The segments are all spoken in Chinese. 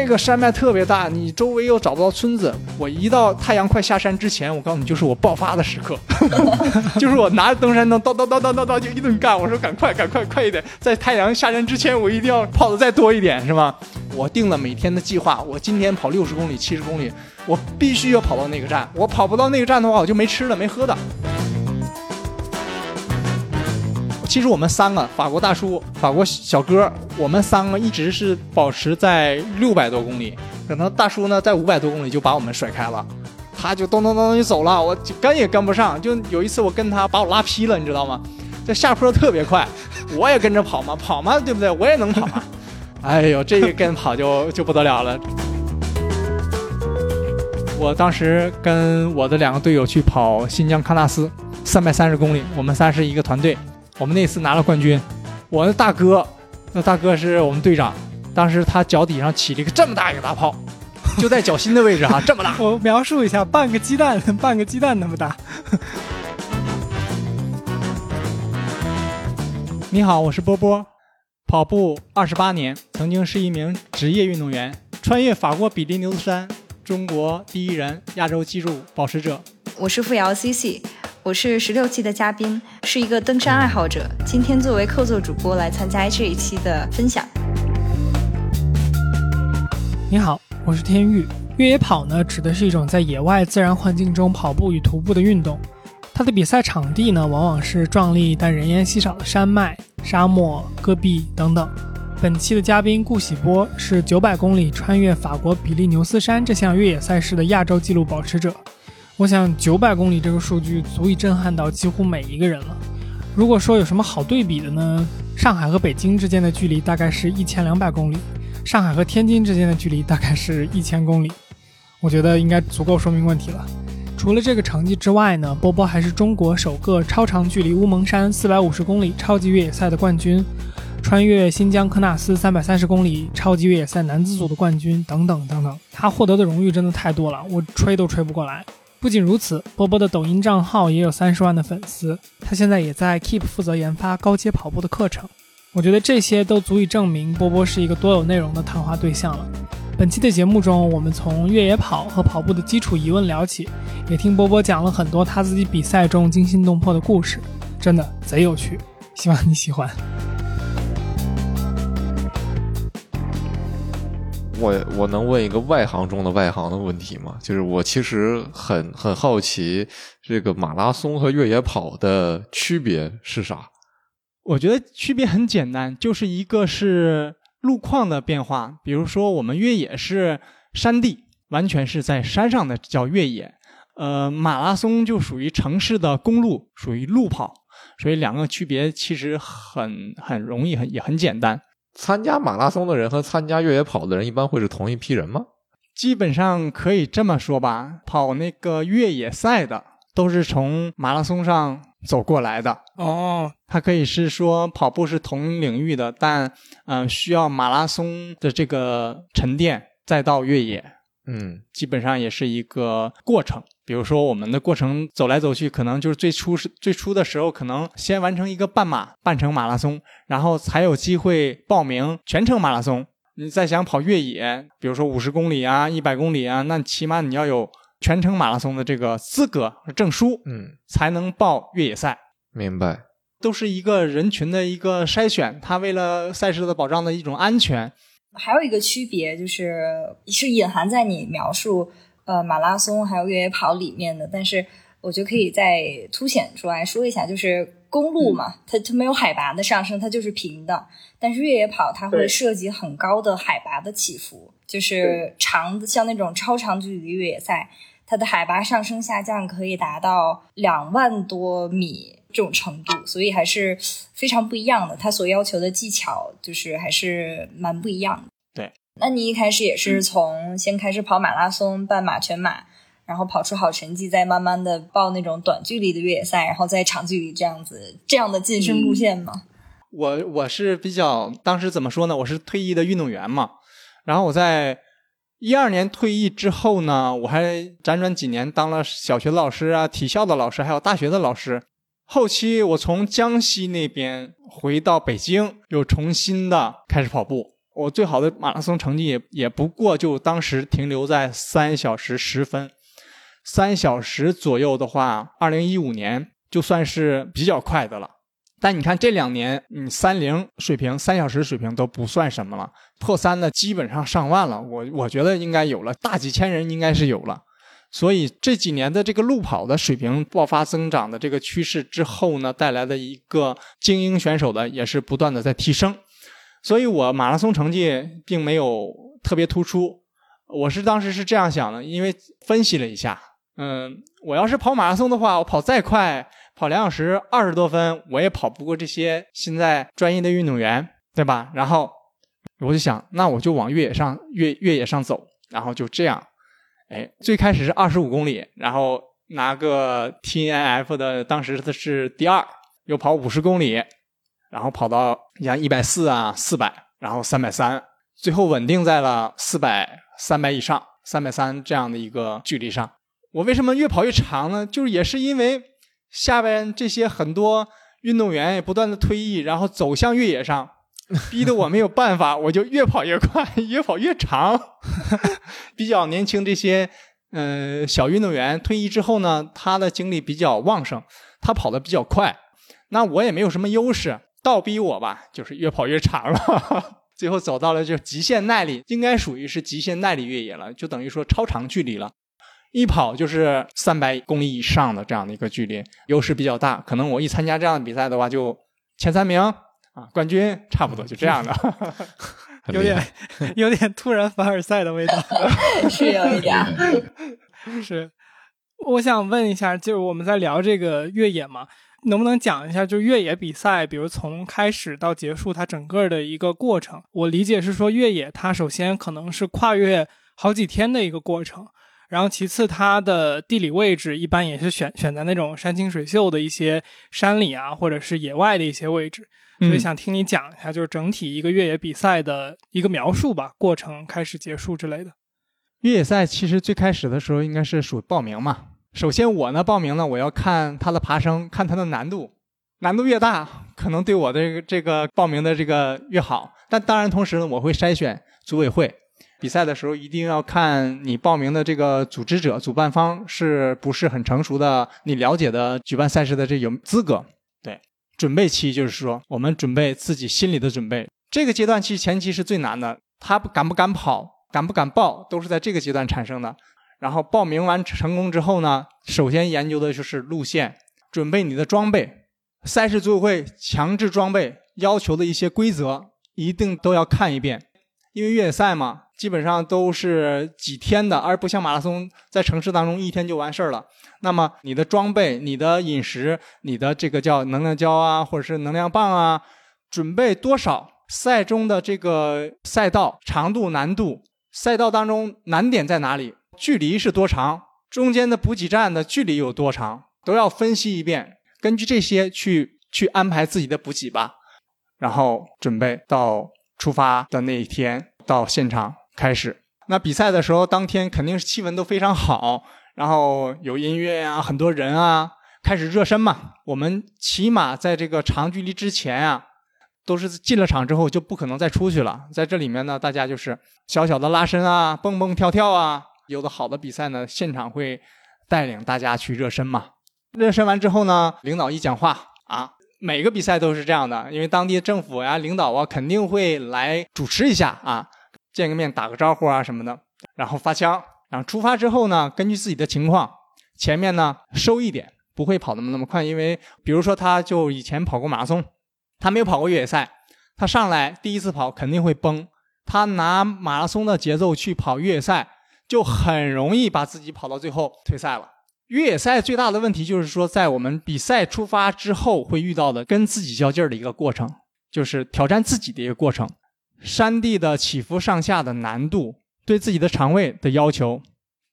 那个山脉特别大，你周围又找不到村子。我一到太阳快下山之前，我告诉你，就是我爆发的时刻，就是我拿着登山灯，叨叨叨叨叨叨就一顿干。我说赶快赶快快一点，在太阳下山之前，我一定要跑的再多一点，是吗？我定了每天的计划，我今天跑六十公里、七十公里，我必须要跑到那个站。我跑不到那个站的话，我就没吃的没喝的。其实我们三个法国大叔、法国小哥，我们三个一直是保持在六百多公里，可能大叔呢在五百多公里就把我们甩开了，他就咚咚咚就走了，我跟也跟不上。就有一次我跟他把我拉劈了，你知道吗？这下坡特别快，我也跟着跑嘛，跑嘛，对不对？我也能跑嘛。哎呦，这一跟跑就就不得了了。我当时跟我的两个队友去跑新疆喀纳斯，三百三十公里，我们仨是一个团队。我们那次拿了冠军，我的大哥，那大哥是我们队长，当时他脚底上起了一个这么大一个大泡，就在脚心的位置哈，这么大。我描述一下，半个鸡蛋，半个鸡蛋那么大。你好，我是波波，跑步二十八年，曾经是一名职业运动员，穿越法国比利牛斯山，中国第一人，亚洲纪录保持者。我是付瑶 CC。我是十六期的嘉宾，是一个登山爱好者。今天作为客座主播来参加这一期的分享。你好，我是天玉。越野跑呢，指的是一种在野外自然环境中跑步与徒步的运动。它的比赛场地呢，往往是壮丽但人烟稀少的山脉、沙漠、戈壁等等。本期的嘉宾顾喜波是九百公里穿越法国比利牛斯山这项越野赛事的亚洲纪录保持者。我想九百公里这个数据足以震撼到几乎每一个人了。如果说有什么好对比的呢？上海和北京之间的距离大概是一千两百公里，上海和天津之间的距离大概是一千公里。我觉得应该足够说明问题了。除了这个成绩之外呢，波波还是中国首个超长距离乌蒙山四百五十公里超级越野赛的冠军，穿越新疆喀纳斯三百三十公里超级越野赛男子组的冠军等等等等。他获得的荣誉真的太多了，我吹都吹不过来。不仅如此，波波的抖音账号也有三十万的粉丝。他现在也在 Keep 负责研发高阶跑步的课程。我觉得这些都足以证明波波是一个多有内容的谈话对象了。本期的节目中，我们从越野跑和跑步的基础疑问聊起，也听波波讲了很多他自己比赛中惊心动魄的故事，真的贼有趣。希望你喜欢。我我能问一个外行中的外行的问题吗？就是我其实很很好奇，这个马拉松和越野跑的区别是啥？我觉得区别很简单，就是一个是路况的变化，比如说我们越野是山地，完全是在山上的叫越野，呃，马拉松就属于城市的公路，属于路跑，所以两个区别其实很很容易，很也很简单。参加马拉松的人和参加越野跑的人一般会是同一批人吗？基本上可以这么说吧，跑那个越野赛的都是从马拉松上走过来的。哦，他可以是说跑步是同领域的，但嗯，需要马拉松的这个沉淀，再到越野，嗯，基本上也是一个过程。比如说，我们的过程走来走去，可能就是最初是最初的时候，可能先完成一个半马、半程马拉松，然后才有机会报名全程马拉松。你再想跑越野，比如说五十公里啊、一百公里啊，那起码你要有全程马拉松的这个资格和证书，嗯，才能报越野赛。明白，都是一个人群的一个筛选，它为了赛事的保障的一种安全。还有一个区别就是，是隐含在你描述。呃，马拉松还有越野跑里面的，但是我觉得可以再凸显出来说一下，就是公路嘛，它它没有海拔的上升，它就是平的。但是越野跑它会涉及很高的海拔的起伏，就是长的像那种超长距离越野赛，它的海拔上升下降可以达到两万多米这种程度，所以还是非常不一样的。它所要求的技巧就是还是蛮不一样的。那你一开始也是从先开始跑马拉松、半马、全马，然后跑出好成绩，再慢慢的报那种短距离的越野赛，然后再长距离这样子这样的晋升路线吗？我我是比较当时怎么说呢？我是退役的运动员嘛，然后我在一二年退役之后呢，我还辗转几年当了小学的老师啊、体校的老师，还有大学的老师。后期我从江西那边回到北京，又重新的开始跑步。我最好的马拉松成绩也也不过就当时停留在三小时十分，三小时左右的话，二零一五年就算是比较快的了。但你看这两年，你三零水平、三小时水平都不算什么了，破三的基本上上万了。我我觉得应该有了，大几千人应该是有了。所以这几年的这个路跑的水平爆发增长的这个趋势之后呢，带来的一个精英选手的也是不断的在提升。所以我马拉松成绩并没有特别突出。我是当时是这样想的，因为分析了一下，嗯，我要是跑马拉松的话，我跑再快。跑两小时二十多分，我也跑不过这些现在专业的运动员，对吧？然后我就想，那我就往越野上越越野上走，然后就这样，哎，最开始是二十五公里，然后拿个 T N F 的，当时的是第二，又跑五十公里，然后跑到像一百四啊、四百，然后三百三，最后稳定在了四百、三百以上、三百三这样的一个距离上。我为什么越跑越长呢？就是也是因为。下边这些很多运动员也不断的退役，然后走向越野上，逼得我没有办法，我就越跑越快，越跑越长。比较年轻这些嗯小运动员退役之后呢，他的精力比较旺盛，他跑得比较快，那我也没有什么优势，倒逼我吧，就是越跑越长了。最后走到了就极限耐力，应该属于是极限耐力越野了，就等于说超长距离了。一跑就是三百公里以上的这样的一个距离，优势比较大。可能我一参加这样的比赛的话，就前三名啊，冠军差不多就这样的。有点 有点突然凡尔赛的味道，是有一点。是，我想问一下，就是我们在聊这个越野嘛，能不能讲一下，就越野比赛，比如从开始到结束，它整个的一个过程？我理解是说，越野它首先可能是跨越好几天的一个过程。然后其次，它的地理位置一般也是选选在那种山清水秀的一些山里啊，或者是野外的一些位置。所以想听你讲一下，就是整体一个越野比赛的一个描述吧，过程开始结束之类的。越野赛其实最开始的时候应该是属报名嘛。首先我呢报名呢，我要看它的爬升，看它的难度，难度越大，可能对我的这个这个报名的这个越好。但当然同时呢，我会筛选组委会。比赛的时候一定要看你报名的这个组织者、主办方是不是很成熟的，你了解的举办赛事的这有资格。对，准备期就是说我们准备自己心里的准备，这个阶段其实前期是最难的。他敢不敢跑，敢不敢报，都是在这个阶段产生的。然后报名完成功之后呢，首先研究的就是路线，准备你的装备，赛事组委会强制装备要求的一些规则一定都要看一遍，因为越野赛嘛。基本上都是几天的，而不像马拉松在城市当中一天就完事儿了。那么你的装备、你的饮食、你的这个叫能量胶啊，或者是能量棒啊，准备多少？赛中的这个赛道长度、难度，赛道当中难点在哪里？距离是多长？中间的补给站的距离有多长？都要分析一遍，根据这些去去安排自己的补给吧。然后准备到出发的那一天到现场。开始，那比赛的时候，当天肯定是气温都非常好，然后有音乐啊，很多人啊，开始热身嘛。我们起码在这个长距离之前啊，都是进了场之后就不可能再出去了。在这里面呢，大家就是小小的拉伸啊，蹦蹦跳跳啊。有的好的比赛呢，现场会带领大家去热身嘛。热身完之后呢，领导一讲话啊，每个比赛都是这样的，因为当地政府呀、领导啊肯定会来主持一下啊。见个面打个招呼啊什么的，然后发枪，然后出发之后呢，根据自己的情况，前面呢收一点，不会跑那么那么快，因为比如说他就以前跑过马拉松，他没有跑过越野赛，他上来第一次跑肯定会崩，他拿马拉松的节奏去跑越野赛，就很容易把自己跑到最后退赛了。越野赛最大的问题就是说，在我们比赛出发之后会遇到的跟自己较劲儿的一个过程，就是挑战自己的一个过程。山地的起伏上下的难度，对自己的肠胃的要求，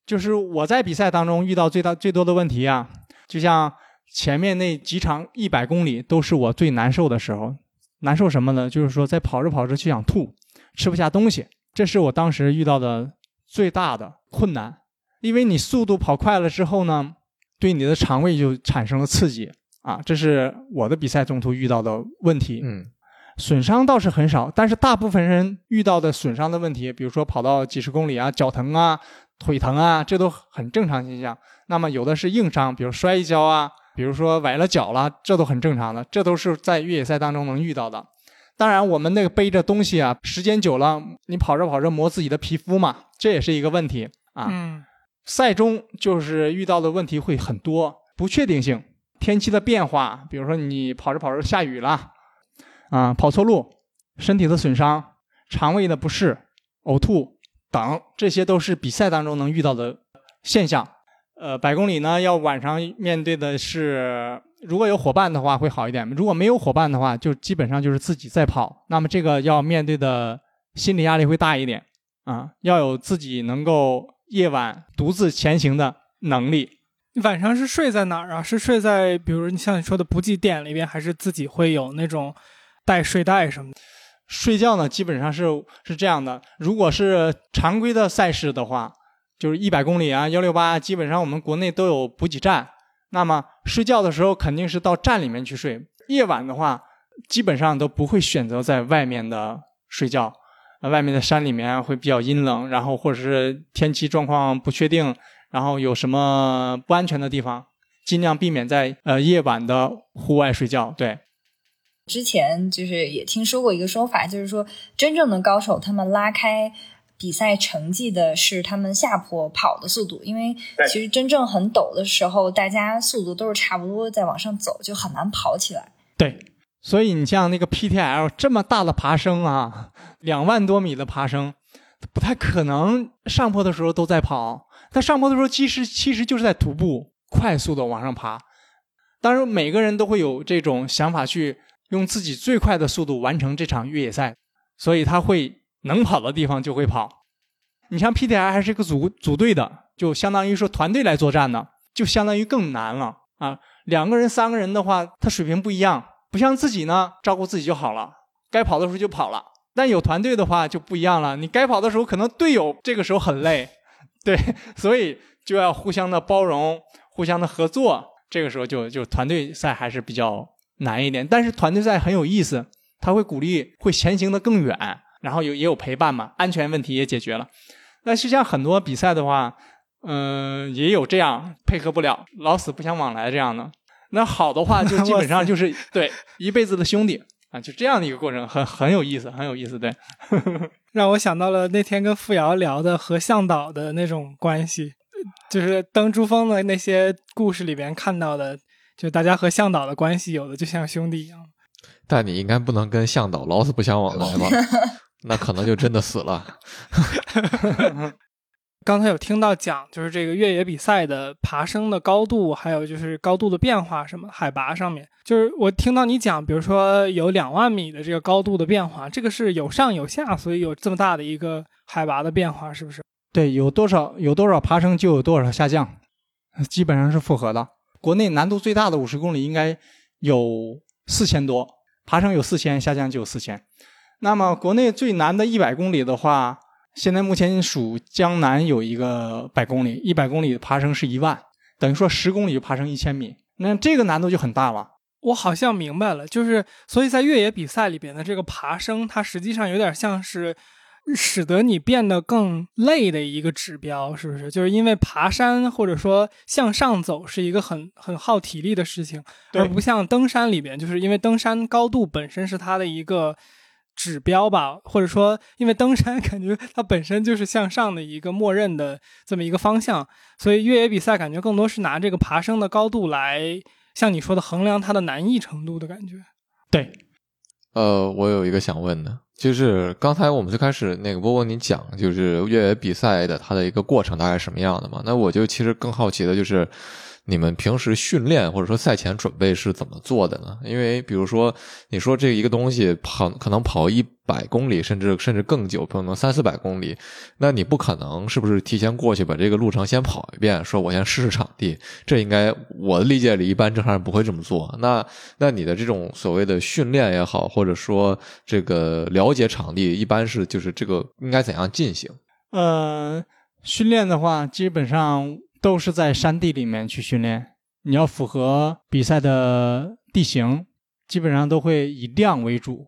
就是我在比赛当中遇到最大最多的问题啊。就像前面那几场一百公里，都是我最难受的时候。难受什么呢？就是说在跑着跑着就想吐，吃不下东西，这是我当时遇到的最大的困难。因为你速度跑快了之后呢，对你的肠胃就产生了刺激啊。这是我的比赛中途遇到的问题。嗯。损伤倒是很少，但是大部分人遇到的损伤的问题，比如说跑到几十公里啊，脚疼啊、腿疼啊，这都很正常现象。那么有的是硬伤，比如摔一跤啊，比如说崴了脚了，这都很正常的，这都是在越野赛当中能遇到的。当然，我们那个背着东西啊，时间久了，你跑着跑着磨自己的皮肤嘛，这也是一个问题啊。嗯，赛中就是遇到的问题会很多，不确定性，天气的变化，比如说你跑着跑着下雨了，啊，跑错路，身体的损伤，肠胃的不适，呕吐等，这些都是比赛当中能遇到的现象。呃，百公里呢，要晚上面对的是，如果有伙伴的话会好一点；如果没有伙伴的话，就基本上就是自己在跑。那么这个要面对的心理压力会大一点啊，要有自己能够夜晚独自前行的能力。你晚上是睡在哪儿啊？是睡在比如你像你说的补给点里边，还是自己会有那种带睡袋什么的？睡觉呢，基本上是是这样的。如果是常规的赛事的话。就是一百公里啊，幺六八，基本上我们国内都有补给站。那么睡觉的时候肯定是到站里面去睡。夜晚的话，基本上都不会选择在外面的睡觉。外面的山里面会比较阴冷，然后或者是天气状况不确定，然后有什么不安全的地方，尽量避免在呃夜晚的户外睡觉。对，之前就是也听说过一个说法，就是说真正的高手他们拉开。比赛成绩的是他们下坡跑的速度，因为其实真正很陡的时候，大家速度都是差不多在往上走，就很难跑起来。对，所以你像那个 PTL 这么大的爬升啊，两万多米的爬升，不太可能上坡的时候都在跑。他上坡的时候，其实其实就是在徒步快速的往上爬。当然，每个人都会有这种想法，去用自己最快的速度完成这场越野赛，所以他会。能跑的地方就会跑，你像 PTI 还是一个组组队的，就相当于说团队来作战的，就相当于更难了啊！两个人、三个人的话，他水平不一样，不像自己呢，照顾自己就好了，该跑的时候就跑了。但有团队的话就不一样了，你该跑的时候，可能队友这个时候很累，对，所以就要互相的包容、互相的合作。这个时候就就团队赛还是比较难一点，但是团队赛很有意思，他会鼓励会前行的更远。然后有也有陪伴嘛，安全问题也解决了。那实际上很多比赛的话，嗯，也有这样配合不了，老死不相往来这样的。那好的话，就基本上就是对一辈子的兄弟啊，就这样的一个过程，很很有意思，很有意思。对，让我想到了那天跟付瑶聊的和向导的那种关系，就是登珠峰的那些故事里边看到的，就大家和向导的关系，有的就像兄弟一样。但你应该不能跟向导老死不相往来吧？那可能就真的死了。刚才有听到讲，就是这个越野比赛的爬升的高度，还有就是高度的变化，什么海拔上面，就是我听到你讲，比如说有两万米的这个高度的变化，这个是有上有下，所以有这么大的一个海拔的变化，是不是？对，有多少有多少爬升就有多少下降，基本上是复合的。国内难度最大的五十公里应该有四千多，爬升有四千，下降就有四千。那么，国内最难的一百公里的话，现在目前属江南有一个百公里，一百公里的爬升是一万，等于说十公里就爬升一千米，那这个难度就很大了。我好像明白了，就是所以在越野比赛里边的这个爬升，它实际上有点像是使得你变得更累的一个指标，是不是？就是因为爬山或者说向上走是一个很很耗体力的事情，而不像登山里边，就是因为登山高度本身是它的一个。指标吧，或者说，因为登山 感觉它本身就是向上的一个默认的这么一个方向，所以越野比赛感觉更多是拿这个爬升的高度来，像你说的衡量它的难易程度的感觉。对，呃，我有一个想问的，就是刚才我们最开始那个波波你讲，就是越野比赛的它的一个过程大概什么样的嘛？那我就其实更好奇的就是。你们平时训练或者说赛前准备是怎么做的呢？因为比如说，你说这一个东西跑可能跑一百公里，甚至甚至更久，可能三四百公里，那你不可能是不是提前过去把这个路程先跑一遍，说我先试试场地？这应该我的理解里，一般正常人不会这么做。那那你的这种所谓的训练也好，或者说这个了解场地，一般是就是这个应该怎样进行？呃，训练的话，基本上。都是在山地里面去训练，你要符合比赛的地形，基本上都会以量为主。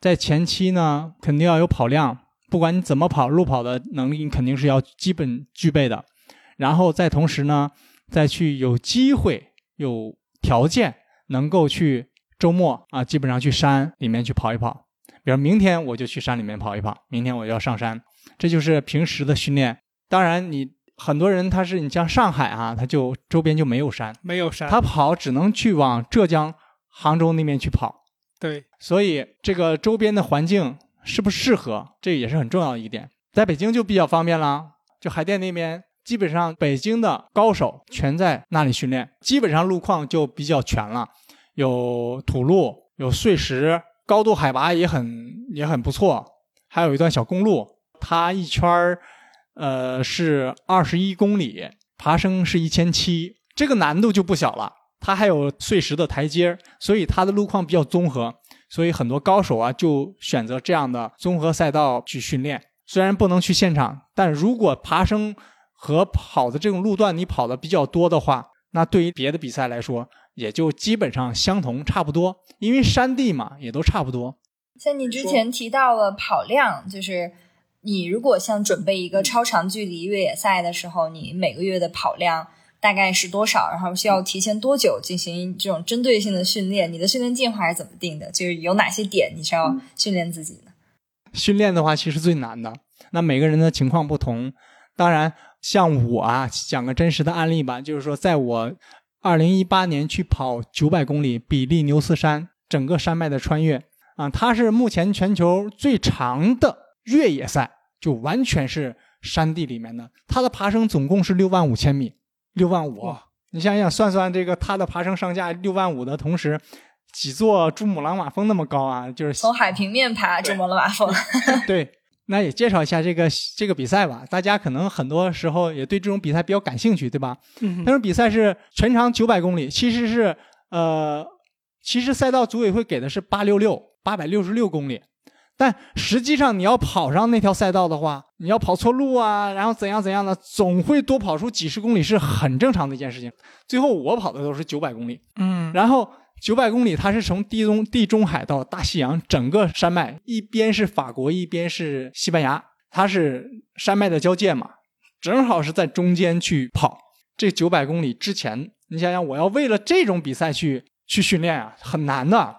在前期呢，肯定要有跑量，不管你怎么跑，路跑的能力你肯定是要基本具备的。然后再同时呢，再去有机会、有条件能够去周末啊，基本上去山里面去跑一跑。比如明天我就去山里面跑一跑，明天我就要上山，这就是平时的训练。当然，你很多人他是你像上海啊，他就周边就没有山，没有山，他跑只能去往浙江、杭州那边去跑。对，所以这个周边的环境适不适合，这也是很重要的一点。在北京就比较方便啦，就海淀那边，基本上北京的高手全在那里训练，基本上路况就比较全了，有土路，有碎石，高度海拔也很也很不错，还有一段小公路，它一圈儿，呃是二十一公里，爬升是一千七，这个难度就不小了。它还有碎石的台阶，所以它的路况比较综合，所以很多高手啊就选择这样的综合赛道去训练。虽然不能去现场，但如果爬升和跑的这种路段你跑的比较多的话，那对于别的比赛来说也就基本上相同差不多，因为山地嘛也都差不多。像你之前提到了跑量，就是你如果像准备一个超长距离越野赛的时候，你每个月的跑量。大概是多少？然后需要提前多久进行这种针对性的训练？你的训练计划是怎么定的？就是有哪些点你是要训练自己的？训练的话，其实最难的。那每个人的情况不同。当然，像我啊，讲个真实的案例吧，就是说，在我二零一八年去跑九百公里比利牛斯山整个山脉的穿越啊，它是目前全球最长的越野赛，就完全是山地里面的。它的爬升总共是六万五千米。六万五，你想想，算算这个它的爬升上架六万五的同时，几座珠穆朗玛峰那么高啊？就是从海平面爬珠穆朗玛峰。对，那也介绍一下这个这个比赛吧。大家可能很多时候也对这种比赛比较感兴趣，对吧？嗯。但是比赛是全长九百公里，其实是呃，其实赛道组委会给的是八六六八百六十六公里。但实际上，你要跑上那条赛道的话，你要跑错路啊，然后怎样怎样的，总会多跑出几十公里，是很正常的一件事情。最后我跑的都是九百公里，嗯，然后九百公里它是从地中地中海到大西洋整个山脉，一边是法国，一边是西班牙，它是山脉的交界嘛，正好是在中间去跑这九百公里之前，你想想，我要为了这种比赛去去训练啊，很难的。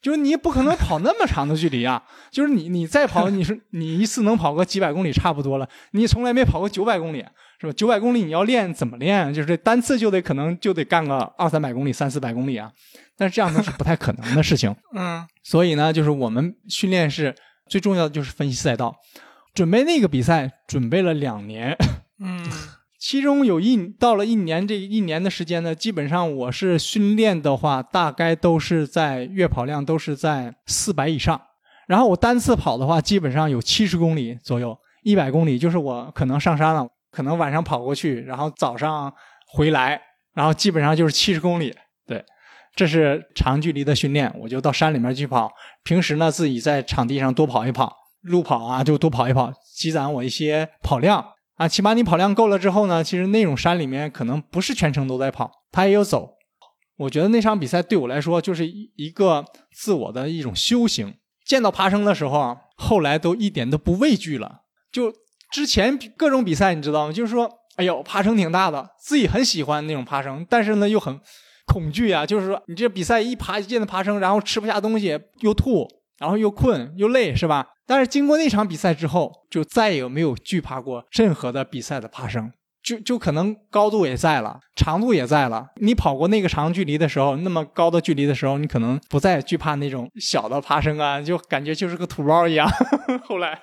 就是你不可能跑那么长的距离啊！就是你你再跑，你 说你一次能跑个几百公里差不多了，你从来没跑过九百公里，是吧？九百公里你要练怎么练？就是单次就得可能就得干个二三百公里、三四百公里啊！但是这样都是不太可能的事情。嗯，所以呢，就是我们训练是最重要的，就是分析赛道，准备那个比赛准备了两年。嗯。其中有一到了一年，这一年的时间呢，基本上我是训练的话，大概都是在月跑量都是在四百以上。然后我单次跑的话，基本上有七十公里左右，一百公里就是我可能上山了，可能晚上跑过去，然后早上回来，然后基本上就是七十公里。对，这是长距离的训练，我就到山里面去跑。平时呢，自己在场地上多跑一跑，路跑啊就多跑一跑，积攒我一些跑量。啊，起码你跑量够了之后呢，其实那种山里面可能不是全程都在跑，他也有走。我觉得那场比赛对我来说就是一个自我的一种修行。见到爬升的时候啊，后来都一点都不畏惧了。就之前各种比赛你知道吗？就是说，哎呦，爬升挺大的，自己很喜欢那种爬升，但是呢又很恐惧啊。就是说，你这比赛一爬一见到爬升，然后吃不下东西，又吐，然后又困又累，是吧？但是经过那场比赛之后，就再也没有惧怕过任何的比赛的爬升，就就可能高度也在了，长度也在了。你跑过那个长距离的时候，那么高的距离的时候，你可能不再惧怕那种小的爬升啊，就感觉就是个土包一样。后来，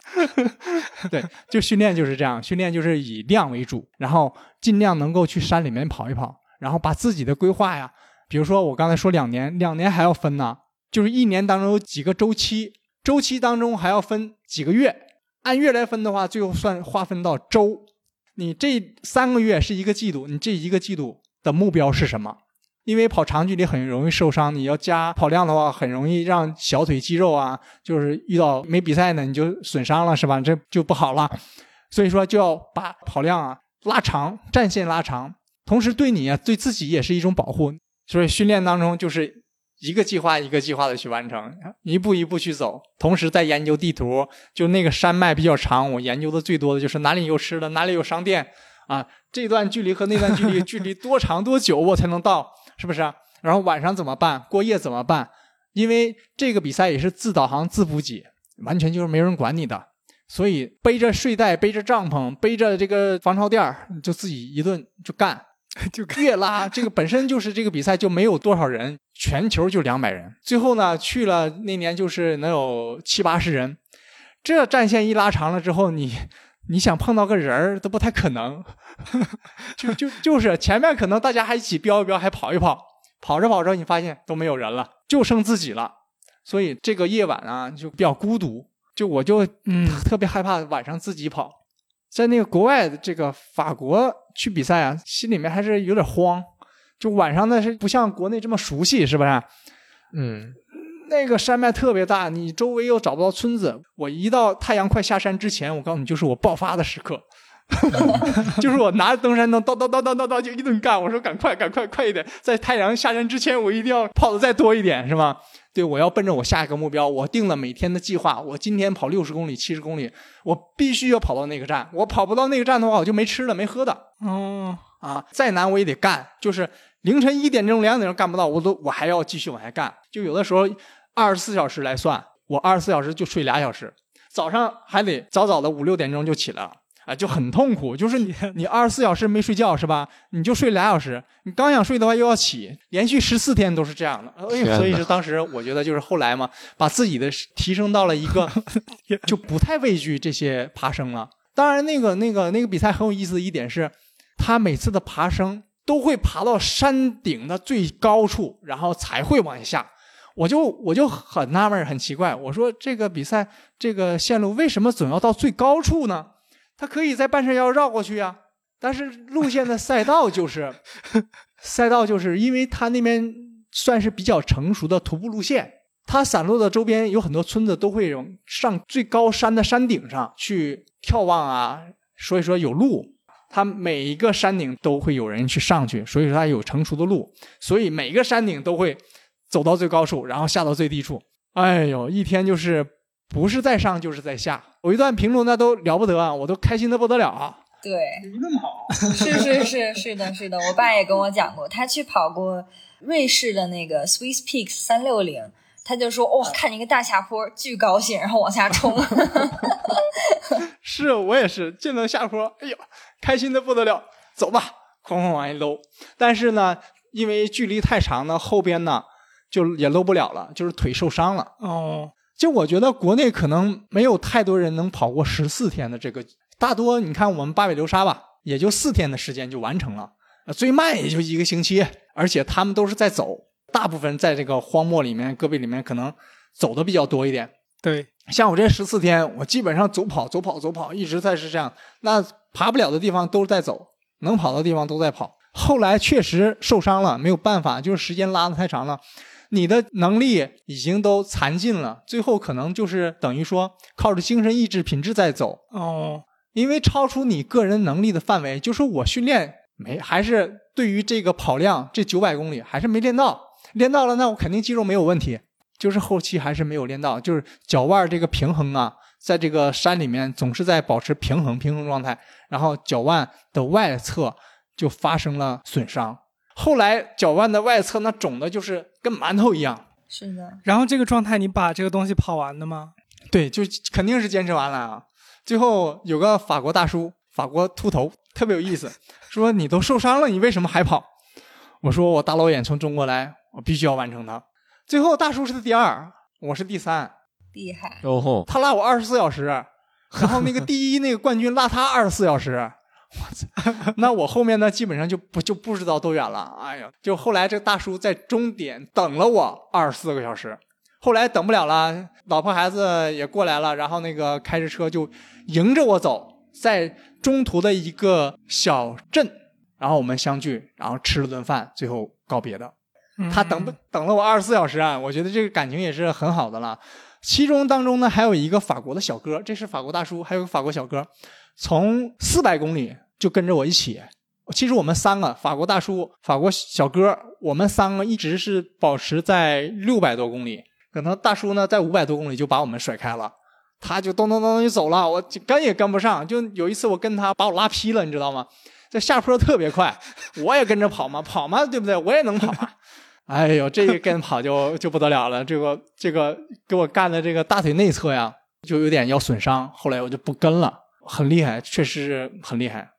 对，就训练就是这样，训练就是以量为主，然后尽量能够去山里面跑一跑，然后把自己的规划呀，比如说我刚才说两年，两年还要分呢，就是一年当中有几个周期。周期当中还要分几个月，按月来分的话，最后算划分到周。你这三个月是一个季度，你这一个季度的目标是什么？因为跑长距离很容易受伤，你要加跑量的话，很容易让小腿肌肉啊，就是遇到没比赛呢，你就损伤了，是吧？这就不好了。所以说就要把跑量啊拉长，战线拉长，同时对你啊对自己也是一种保护。所以训练当中就是一个计划一个计划的去完成，一步一步去走，同时在研究地图。就那个山脉比较长，我研究的最多的就是哪里有吃的，哪里有商店啊，这段距离和那段距离 距离多长多久我才能到，是不是？然后晚上怎么办？过夜怎么办？因为这个比赛也是自导航自补给，完全就是没人管你的，所以背着睡袋、背着帐篷、背着这个防潮垫儿，就自己一顿就干。就越拉这个本身就是这个比赛就没有多少人，全球就两百人。最后呢，去了那年就是能有七八十人，这战线一拉长了之后，你你想碰到个人儿都不太可能。就就就是前面可能大家还一起飙一飙，还跑一跑，跑着跑着你发现都没有人了，就剩自己了。所以这个夜晚啊就比较孤独，就我就嗯特别害怕晚上自己跑。在那个国外的这个法国去比赛啊，心里面还是有点慌。就晚上呢是不像国内这么熟悉，是不是？嗯，那个山脉特别大，你周围又找不到村子。我一到太阳快下山之前，我告诉你，就是我爆发的时刻，就是我拿着登山灯，叨叨叨叨叨叨就一顿干。我说赶快赶快快一点，在太阳下山之前，我一定要跑的再多一点，是吧？对，我要奔着我下一个目标，我定了每天的计划。我今天跑六十公里、七十公里，我必须要跑到那个站。我跑不到那个站的话，我就没吃的、没喝的哦，啊！再难我也得干，就是凌晨一点钟、两点钟干不到，我都我还要继续往下干。就有的时候二十四小时来算，我二十四小时就睡俩小时，早上还得早早的五六点钟就起来了。啊，就很痛苦，就是你 你二十四小时没睡觉是吧？你就睡俩小时，你刚想睡的话又要起，连续十四天都是这样的。哎呦，所以是当时我觉得就是后来嘛，把自己的提升到了一个 就不太畏惧这些爬升了。当然，那个那个那个比赛很有意思的一点是，他每次的爬升都会爬到山顶的最高处，然后才会往下下。我就我就很纳闷，很奇怪，我说这个比赛这个线路为什么总要到最高处呢？它可以在半山腰绕过去呀、但是路线的赛道就是 赛道，就是因为它那边算是比较成熟的徒步路线，它散落的周边有很多村子都会有上最高山的山顶上去眺望啊，所以说有路。它每一个山顶都会有人去上去，所以说它有成熟的路，所以每个山顶都会走到最高处，然后下到最低处。哎呦，一天就是不是在上就是在下。有一段评论那都了不得啊，我都开心的不得了啊。对，那么好，是是是是的，是的，我爸也跟我讲过，他去跑过瑞士的那个 Swiss Peaks 三六零，他就说哇、看见一个大下坡，巨高兴，然后往下冲。是我也是见到下坡，哎呦，开心的不得了，走吧，哐哐往一搂。但是呢，因为距离太长呢，后边呢就也搂不了了，就是腿受伤了。哦，就我觉得国内可能没有太多人能跑过十四天的这个，大多你看我们八百流沙吧，也就四天的时间就完成了，呃最慢也就一个星期，而且他们都是在走，大部分在这个荒漠里面、戈壁里面可能走的比较多一点。对，像我这十四天，我基本上走跑走跑走跑，一直在是这样。那爬不了的地方都是在走，能跑的地方都在跑。后来确实受伤了，没有办法，就是时间拉的太长了，你的能力已经都残尽了，最后可能就是等于说靠着精神意志品质在走，哦，因为超出你个人能力的范围，就是我训练没，还是对于这个跑量这九百公里还是没练到，练到了那我肯定肌肉没有问题，就是后期还是没有练到，就是脚腕这个平衡啊，在这个山里面总是在保持平衡平衡状态，然后脚腕的外侧就发生了损伤，后来脚腕的外侧那肿的就是跟馒头一样。是的，然后这个状态你把这个东西跑完的吗？对，就肯定是坚持完了啊。最后有个法国大叔，法国秃头，特别有意思，说你都受伤了，你为什么还跑？我说我大老远从中国来，我必须要完成它。最后大叔是第二，我是第三，厉害。哦吼，他拉我二十四小时，然后那个第一那个冠军拉他二十四小时。我操！那我后面呢，基本上就不就不知道多远了。哎呀，就后来这个大叔在终点等了我二十四个小时，后来等不了了，老婆孩子也过来了，然后那个开着车就迎着我走，在中途的一个小镇，然后我们相聚，然后吃了顿饭，最后告别的。他等不嗯等了我二十四小时啊，我觉得这个感情也是很好的了。其中当中呢，还有一个法国的小哥，这是法国大叔，还有个法国小哥，从四百公里就跟着我一起，其实我们三个法国大叔、法国小哥，我们三个一直是保持在六百多公里，可能大叔呢在五百多公里就把我们甩开了，他就咚咚咚就走了，我跟也跟不上。就有一次我跟他把我拉劈了，你知道吗？这下坡特别快，我也跟着跑嘛，跑嘛，对不对？我也能跑。哎呦，这一跟跑 就就不得了了，这个这个给我干的这个大腿内侧呀，就有点要损伤，后来我就不跟了，很厉害，确实是很厉害。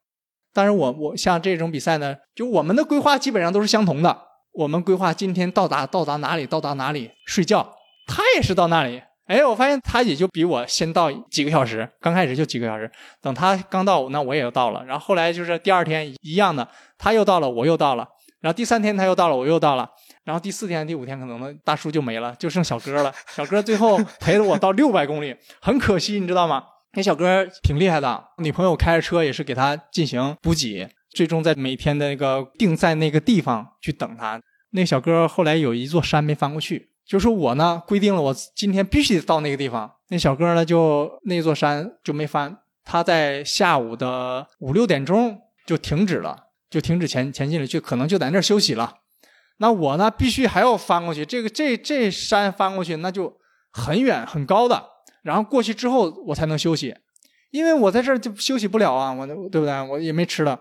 但是我我像这种比赛呢，就我们的规划基本上都是相同的。我们规划今天到达到达哪里到达哪里睡觉，他也是到那里。哎，我发现他也就比我先到几个小时，刚开始就几个小时。等他刚到，那我也到了。然后后来就是第二天一样的，他又到了，我又到了。然后第三天他又到了，我又到了。然后第四天、第五天可能，大叔就没了，就剩小哥了。小哥最后陪着我到六百公里，很可惜，你知道吗？那小哥挺厉害的，女朋友开着车也是给他进行补给，最终在每天的那个定在那个地方去等他。那小哥后来有一座山没翻过去，就是我呢规定了我今天必须得到那个地方。那小哥呢就那座山就没翻，他在下午的五六点钟就停止了，就停止前前进了，就可能就在那儿休息了。那我呢必须还要翻过去，这个这这山翻过去那就很远很高的。然后过去之后，我才能休息，因为我在这儿就休息不了啊，我对不对？我也没吃的，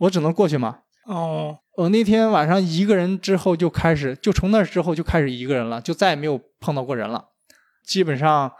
我只能过去嘛。哦，我那天晚上一个人之后就开始，就从那之后就开始一个人了，就再也没有碰到过人了。基本上，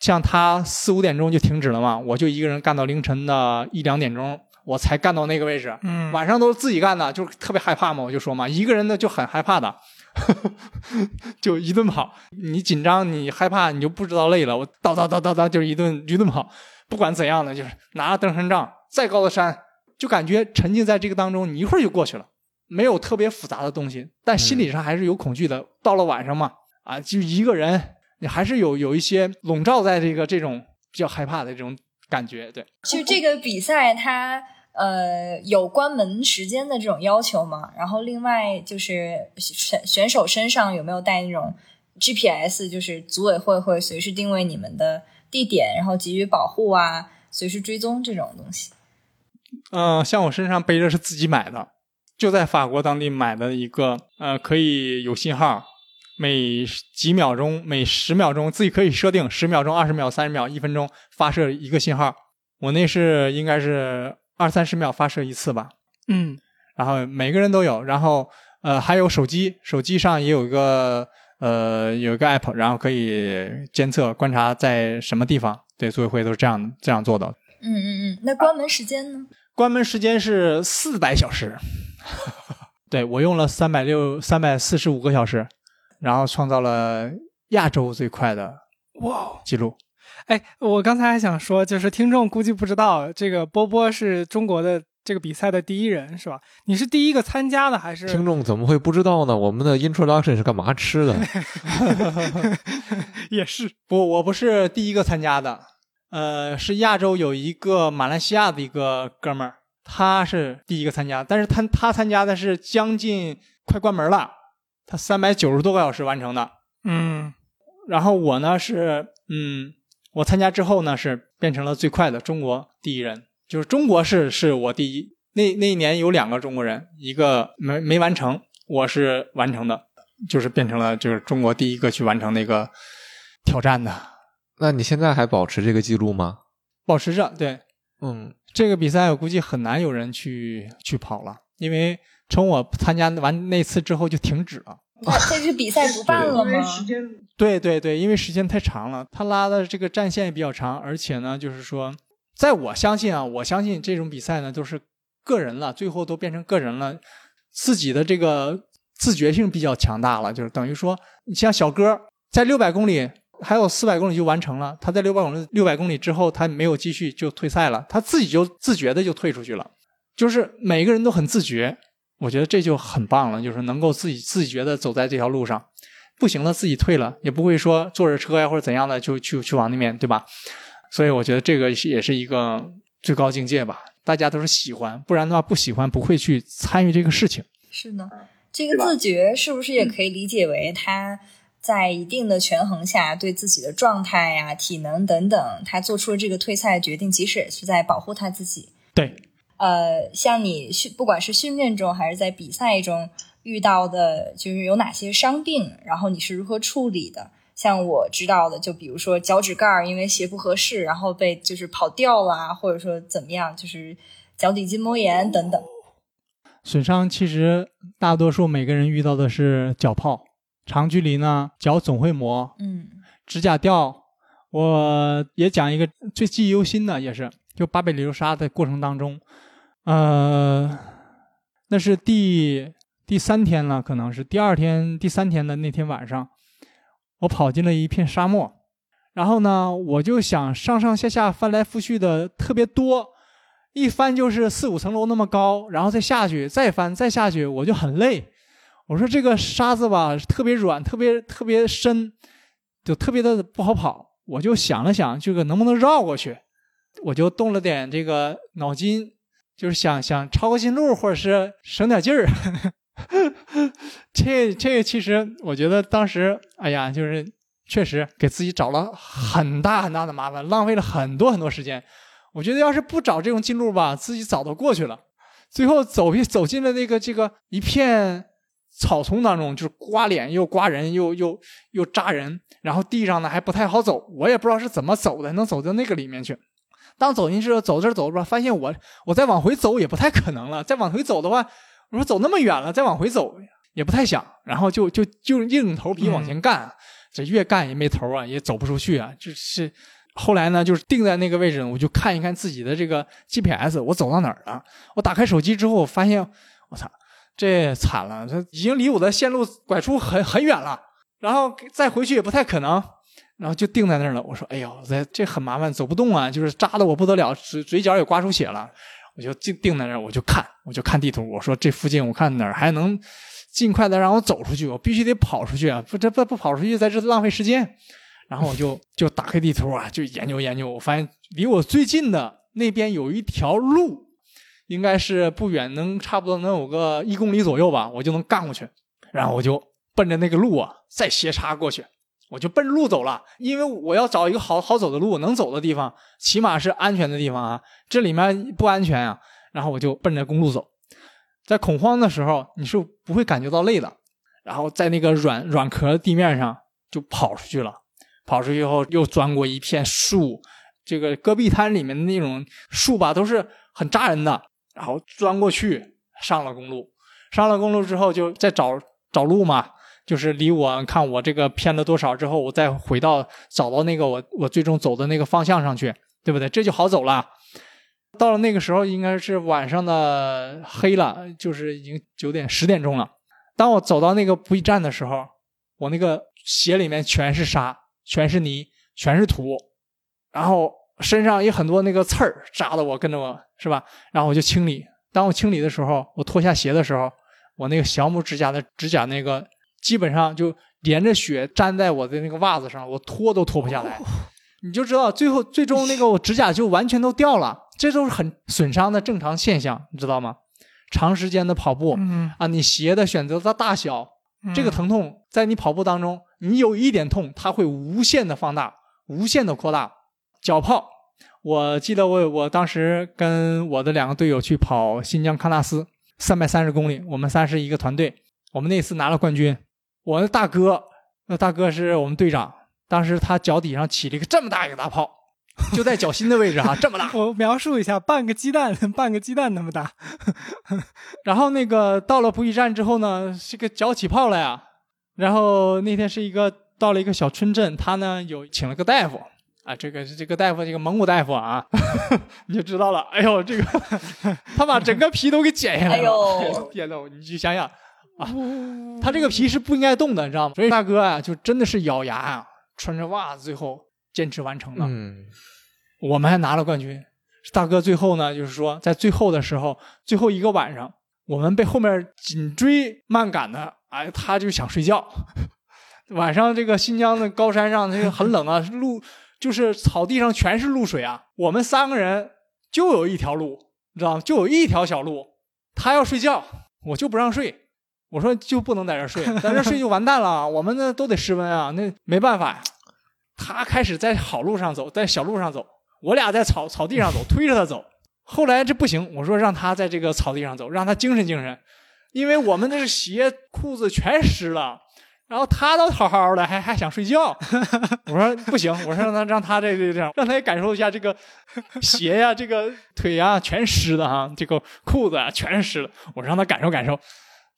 像他四五点钟就停止了嘛，我就一个人干到凌晨的一两点钟，我才干到那个位置。嗯，晚上都是自己干的，就是特别害怕嘛，我就说嘛，一个人的就很害怕的。就一顿跑，你紧张，你害怕，你就不知道累了。我叨叨叨叨叨，就是一顿一顿跑，不管怎样的，就是拿着登山杖，再高的山，就感觉沉浸在这个当中，你一会儿就过去了，没有特别复杂的东西，但心理上还是有恐惧的。到了晚上嘛，啊，就一个人，你还是有有一些笼罩在这个这种比较害怕的这种感觉。对，就这个比赛它。呃，有关门时间的这种要求吗？然后另外就是选选手身上有没有带那种 GPS，就是组委会会随时定位你们的地点，然后给予保护啊，随时追踪这种东西。嗯，像我身上背着是自己买的，就在法国当地买的一个，呃，可以有信号，每几秒钟、每十秒钟自己可以设定十秒钟、二十秒、三十秒、一分钟发射一个信号。我那是应该是。二三十秒发射一次吧，嗯，然后每个人都有，然后呃还有手机，手机上也有一个呃有一个 app，然后可以监测观察在什么地方。对，组委会都是这样这样做的。嗯嗯嗯，那关门时间呢？关门时间是四百小时，对我用了三百六三百四十五个小时，然后创造了亚洲最快的哇记录。哎，我刚才还想说，就是听众估计不知道，这个波波是中国的这个比赛的第一人，是吧？你是第一个参加的还是？听众怎么会不知道呢？我们的 introduction 是干嘛吃的？也是，不，我不是第一个参加的，呃，是亚洲有一个马来西亚的一个哥们儿，他是第一个参加，但是他他参加的是将近快关门了，他三百九十多个小时完成的，嗯，然后我呢是，嗯。我参加之后呢，是变成了最快的中国第一人，就是中国是是我第一。那那一年有两个中国人，一个没没完成，我是完成的，就是变成了就是中国第一个去完成那个挑战的。那你现在还保持这个记录吗？保持着，对，嗯，这个比赛我估计很难有人去去跑了，因为从我参加完那次之后就停止了。这是比赛不办了吗？对对对，因为时间太长了，他拉的这个战线也比较长，而且呢，就是说，在我相信啊，我相信这种比赛呢都是个人了，最后都变成个人了，自己的这个自觉性比较强大了，就是等于说，你像小哥在六百公里还有四百公里就完成了，他在六百公里六百公里之后他没有继续就退赛了，他自己就自觉的就退出去了，就是每个人都很自觉。我觉得这就很棒了，就是能够自己自觉得走在这条路上，不行了自己退了，也不会说坐着车呀或者怎样的就去去往那边，对吧？所以我觉得这个也是一个最高境界吧。大家都是喜欢，不然的话不喜欢不会去参与这个事情。是呢，这个自觉是不是也可以理解为他在一定的权衡下对自己的状态呀、体能等等，他做出了这个退赛决定，即使是在保护他自己。对。呃，像你训不管是训练中还是在比赛中遇到的，就是有哪些伤病，然后你是如何处理的？像我知道的，就比如说脚趾盖儿因为鞋不合适，然后被就是跑掉了啊，或者说怎么样，就是脚底筋膜炎等等。损伤其实大多数每个人遇到的是脚泡，长距离呢脚总会磨，嗯指甲掉。我也讲一个最记忆犹新的，也是就八百里流沙的过程当中，呃，那是第第三天了，可能是第二天、第三天的那天晚上，我跑进了一片沙漠，然后呢，我就想上上下下翻来覆去的特别多，一翻就是四五层楼那么高，然后再下去，再翻再下去，我就很累。我说这个沙子吧，特别软，特别特别深，就特别的不好跑。我就想了想，这个能不能绕过去？我就动了点这个脑筋，就是想想抄个近路，或者是省点劲儿。这这个其实我觉得当时，哎呀，就是确实给自己找了很大很大的麻烦，浪费了很多很多时间。我觉得要是不找这种近路吧，自己早都过去了。最后走一走进了那个这个一片草丛当中，就是刮脸又刮人又又又扎人，然后地上呢还不太好走，我也不知道是怎么走的，能走到那个里面去。当走进去之后，走这走着吧，发现我我再往回走也不太可能了。再往回走的话，我说走那么远了，再往回走也不太想，然后就就就硬着头皮往前干。这越干也没头啊，也走不出去啊。就是后来呢，就是定在那个位置，我就看一看自己的这个 GPS，我走到哪儿了。我打开手机之后，我发现我操，这惨了，这已经离我的线路拐出很很远了，然后再回去也不太可能。然后就定在那儿了。我说：“哎呦，这这很麻烦，走不动啊，就是扎的我不得了，嘴嘴角也刮出血了。”我就定定在那儿，我就看，我就看地图。我说：“这附近我看哪儿还能尽快的让我走出去？我必须得跑出去啊！不这不不跑出去，在这浪费时间。”然后我就 就打开地图啊，就研究研究。我发现离我最近的那边有一条路，应该是不远，能差不多能有个一公里左右吧，我就能干过去。然后我就奔着那个路啊，再斜插过去。我就奔着路走了，因为我要找一个好好走的路，能走的地方，起码是安全的地方啊。这里面不安全啊，然后我就奔着公路走。在恐慌的时候，你是不会感觉到累的。然后在那个软软壳地面上就跑出去了，跑出去以后又钻过一片树，这个戈壁滩里面的那种树吧，都是很扎人的。然后钻过去上了公路，上了公路之后就再找找路嘛。就是离我看我这个偏了多少之后，我再回到找到那个我我最终走的那个方向上去，对不对？这就好走了。到了那个时候，应该是晚上的黑了，就是已经九点十点钟了。当我走到那个补给站的时候，我那个鞋里面全是沙，全是泥，全是土，然后身上有很多那个刺儿扎的我跟着我是吧？然后我就清理。当我清理的时候，我脱下鞋的时候，我那个小拇指甲的指甲那个。基本上就连着血粘在我的那个袜子上，我脱都脱不下来。你就知道最后最终那个我指甲就完全都掉了，这都是很损伤的正常现象，你知道吗？长时间的跑步啊，你鞋的选择的大小，这个疼痛在你跑步当中，你有一点痛，它会无限的放大，无限的扩大。脚泡，我记得我我当时跟我的两个队友去跑新疆喀纳斯三百三十公里，我们三是一个团队，我们那次拿了冠军。我的大哥，那大哥是我们队长。当时他脚底上起了一个这么大一个大泡，就在脚心的位置哈，这么大。我描述一下，半个鸡蛋，半个鸡蛋那么大。然后那个到了补给站之后呢，这个脚起泡了呀。然后那天是一个到了一个小村镇，他呢有请了个大夫啊，这个这个大夫，这个蒙古大夫啊，你就知道了。哎呦，这个 他把整个皮都给剪下来了。哎呦，天呐，你去想想。啊，他这个皮是不应该动的，你知道吗？所以大哥啊，就真的是咬牙啊，穿着袜子，最后坚持完成了。嗯，我们还拿了冠军。大哥最后呢，就是说在最后的时候，最后一个晚上，我们被后面紧追慢赶的，哎，他就想睡觉。晚上这个新疆的高山上，这个很冷啊，露就是草地上全是露水啊。我们三个人就有一条路，你知道吗？就有一条小路，他要睡觉，我就不让睡。我说就不能在这睡，在这睡就完蛋了。我们那都得失温啊，那没办法呀。他开始在好路上走，在小路上走，我俩在草草地上走，推着他走。后来这不行，我说让他在这个草地上走，让他精神精神，因为我们那是鞋裤子全湿了。然后他都好好的，还还想睡觉。我说不行，我说让他让他这这这样，让他也感受一下这个鞋呀、这个腿呀全湿的哈，这个裤子啊全湿了。我让他感受感受。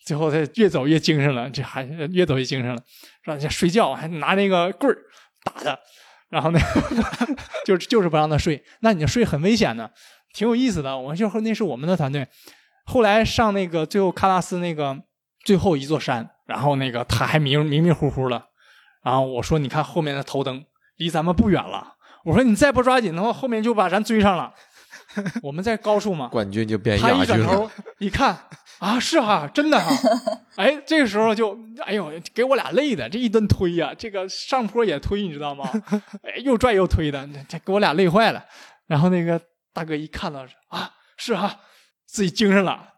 最后他越走越精神了，这还越走越精神了，让他睡觉，还拿那个棍儿打他。然后呢，就就是不让他睡。那你睡很危险的，挺有意思的。我就说那是我们的团队。后来上那个最后喀纳斯那个最后一座山。然后那个他还迷迷迷糊糊的，然后我说：“你看后面的头灯离咱们不远了。”我说：“你再不抓紧的话，后面就把咱追上了。”我们在高处嘛，冠军就变他亚军了。一转头一看啊，是哈，真的哈。哎，这个时候就哎呦，给我俩累的，这一顿推呀，这个上坡也推，你知道吗？哎，又拽又推的，这给我俩累坏了。然后那个大哥一看到啊，是哈，自己精神了。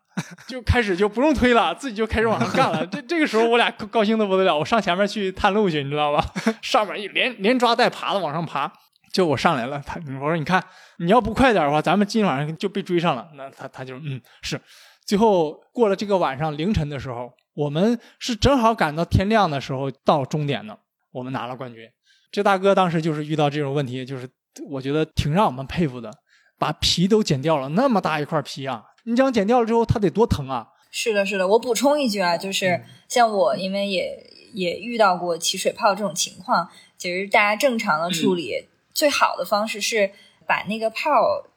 就开始就不用推了，自己就开始往上干了。这这个时候我俩高兴的不得了，我上前面去探路去，你知道吧？上面一连连抓带爬的往上爬，就我上来了。他我说你看，你要不快点的话，咱们今晚上就被追上了。那他他就嗯是。最后过了这个晚上凌晨的时候，我们是正好赶到天亮的时候到终点的，我们拿了冠军。这大哥当时就是遇到这种问题，就是我觉得挺让我们佩服的，把皮都剪掉了，那么大一块皮啊！你想剪掉了之后，他得多疼啊！是的，是的。我补充一句啊，就是像我，因为也也遇到过起水泡这种情况。其实大家正常的处理，最好的方式是把那个泡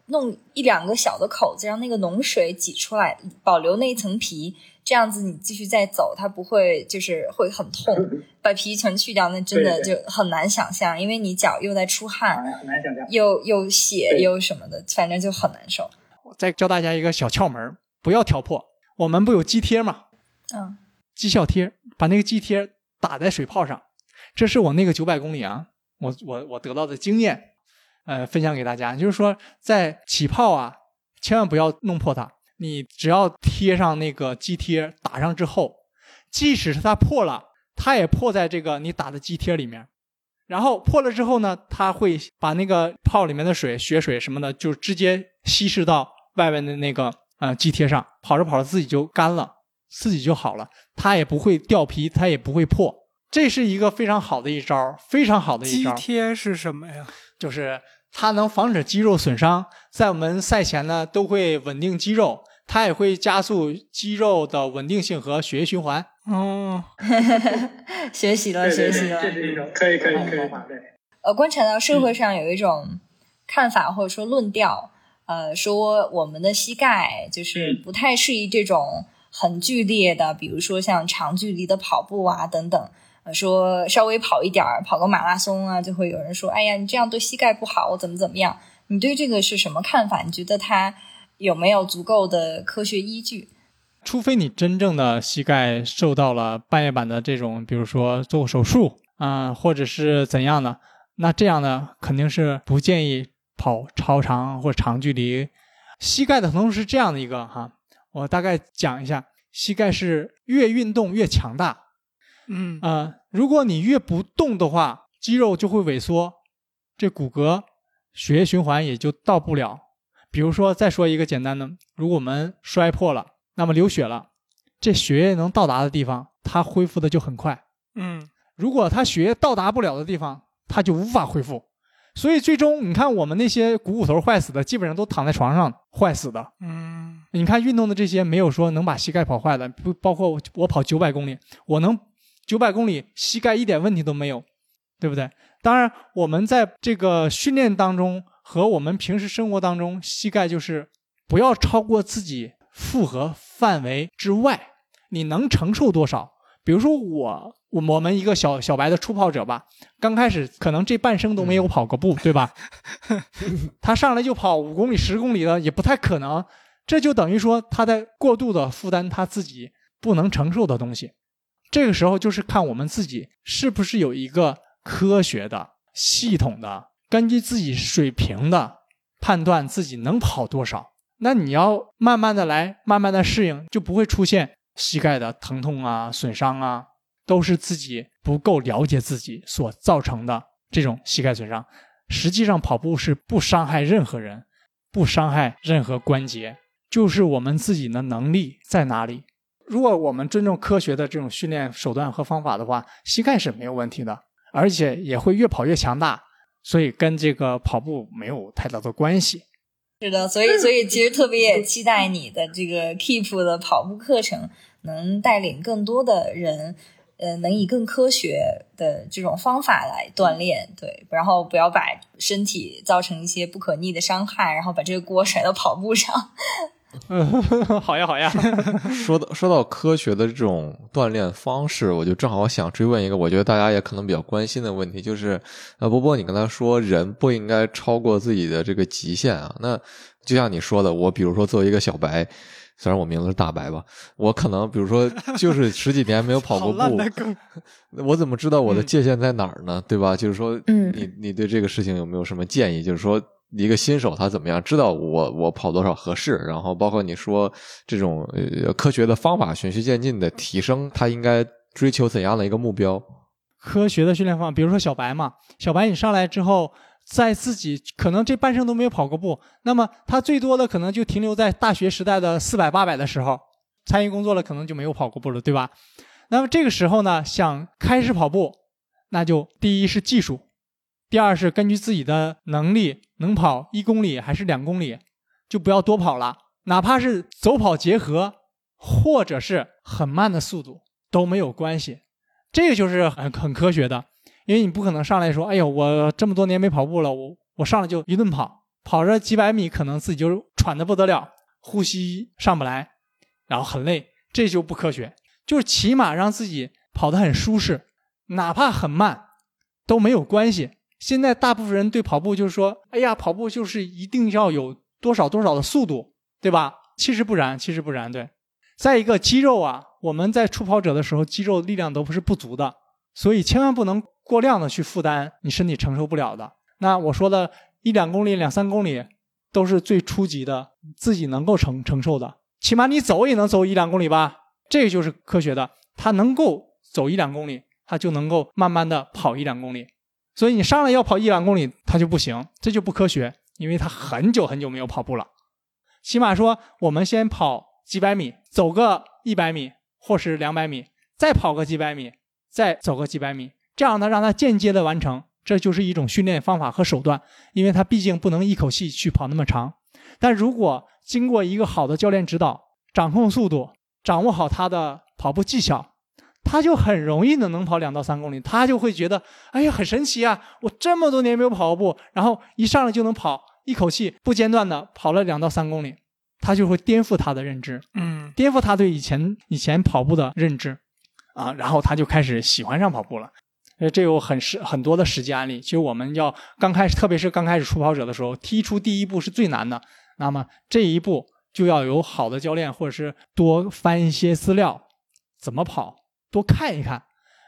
弄一两个小的口子，让那个脓水挤出来，保留那一层皮。这样子你继续再走，它不会就是会很痛。把皮全去掉，那真的就很难想象，因为你脚又在出汗，很难想象，又又血又什么的，反正就很难受。我再教大家一个小窍门，不要挑破。我们不有肌贴吗？嗯，肌效贴，把那个肌贴打在水泡上。这是我那个九百公里啊，我我我得到的经验，呃，分享给大家。就是说，在起泡啊，千万不要弄破它。你只要贴上那个肌贴，打上之后，即使是它破了，它也破在这个你打的肌贴里面。然后破了之后呢，它会把那个泡里面的水、血水什么的，就直接稀释到。外面的那个呃肌贴上，跑着跑着自己就干了，自己就好了，它也不会掉皮，它也不会破，这是一个非常好的一招，非常好的一招。肌贴是什么呀？就是它能防止肌肉损伤，在我们赛前呢都会稳定肌肉，它也会加速肌肉的稳定性和血液循环。哦，学习了，学习了，这是一种可以可以可以对。呃，观察到社会上有一种看法或者说论调。呃，说我们的膝盖就是不太适宜这种很剧烈的，比如说像长距离的跑步啊等等。呃，说稍微跑一点儿，跑个马拉松啊，就会有人说：“哎呀，你这样对膝盖不好，怎么怎么样？”你对这个是什么看法？你觉得它有没有足够的科学依据？除非你真正的膝盖受到了半月板的这种，比如说做过手术啊，或者是怎样的，那这样呢，肯定是不建议。跑超长或长距离，膝盖的疼痛是这样的一个哈，我大概讲一下，膝盖是越运动越强大，嗯啊，如果你越不动的话，肌肉就会萎缩，这骨骼血液循环也就到不了。比如说，再说一个简单的，如果我们摔破了，那么流血了，这血液能到达的地方，它恢复的就很快，嗯，如果它血液到达不了的地方，它就无法恢复。所以最终，你看我们那些股骨头坏死的，基本上都躺在床上坏死的。嗯，你看运动的这些，没有说能把膝盖跑坏的，不包括我跑九百公里，我能九百公里膝盖一点问题都没有，对不对？当然，我们在这个训练当中和我们平时生活当中，膝盖就是不要超过自己负荷范围之外，你能承受多少？比如说我。我我们一个小小白的初跑者吧，刚开始可能这半生都没有跑过步，对吧？他上来就跑五公里、十公里的也不太可能，这就等于说他在过度的负担他自己不能承受的东西。这个时候就是看我们自己是不是有一个科学的、系统的，根据自己水平的判断自己能跑多少。那你要慢慢的来，慢慢的适应，就不会出现膝盖的疼痛啊、损伤啊。都是自己不够了解自己所造成的这种膝盖损伤。实际上，跑步是不伤害任何人，不伤害任何关节，就是我们自己的能力在哪里。如果我们尊重科学的这种训练手段和方法的话，膝盖是没有问题的，而且也会越跑越强大，所以跟这个跑步没有太大的关系。是的，所以所以其实特别也期待你的这个 Keep 的跑步课程，能带领更多的人，呃，能以更科学的这种方法来锻炼，对，然后不要把身体造成一些不可逆的伤害，然后把这个锅甩到跑步上。好呀，好呀。说到说到科学的这种锻炼方式，我就正好想追问一个，我觉得大家也可能比较关心的问题，就是呃，波波，你刚才说人不应该超过自己的这个极限啊。那就像你说的，我比如说作为一个小白，虽然我名字是大白吧，我可能比如说就是十几年没有跑过 步，我怎么知道我的界限在哪儿呢？对吧？就是说，嗯，你你对这个事情有没有什么建议？就是说。一个新手他怎么样知道我我跑多少合适？然后包括你说这种呃科学的方法循序渐进的提升，他应该追求怎样的一个目标？科学的训练方法，比如说小白嘛，小白你上来之后，在自己可能这半生都没有跑过步，那么他最多的可能就停留在大学时代的四百八百的时候，参与工作了可能就没有跑过步了，对吧？那么这个时候呢，想开始跑步，那就第一是技术。第二是根据自己的能力，能跑一公里还是两公里，就不要多跑了。哪怕是走跑结合，或者是很慢的速度都没有关系。这个就是很很科学的，因为你不可能上来说：“哎呦，我这么多年没跑步了，我我上来就一顿跑，跑着几百米，可能自己就喘得不得了，呼吸上不来，然后很累。”这就不科学。就是起码让自己跑得很舒适，哪怕很慢都没有关系。现在大部分人对跑步就是说，哎呀，跑步就是一定要有多少多少的速度，对吧？其实不然，其实不然。对，再一个肌肉啊，我们在初跑者的时候，肌肉力量都不是不足的，所以千万不能过量的去负担你身体承受不了的。那我说的一两公里、两三公里，都是最初级的，自己能够承承受的。起码你走也能走一两公里吧，这个就是科学的。他能够走一两公里，他就能够慢慢的跑一两公里。所以你上来要跑一两公里，他就不行，这就不科学，因为他很久很久没有跑步了。起码说，我们先跑几百米，走个一百米或是两百米，再跑个几百米，再走个几百米，这样呢，让他间接的完成，这就是一种训练方法和手段。因为他毕竟不能一口气去跑那么长，但如果经过一个好的教练指导，掌控速度，掌握好他的跑步技巧。他就很容易的能跑两到三公里，他就会觉得，哎呀，很神奇啊！我这么多年没有跑过步，然后一上来就能跑，一口气不间断的跑了两到三公里，他就会颠覆他的认知，嗯，颠覆他对以前以前跑步的认知，啊，然后他就开始喜欢上跑步了。呃，这有很实很多的实际案例。其实我们要刚开始，特别是刚开始初跑者的时候，踢出第一步是最难的。那么这一步就要有好的教练，或者是多翻一些资料，怎么跑。多看一看，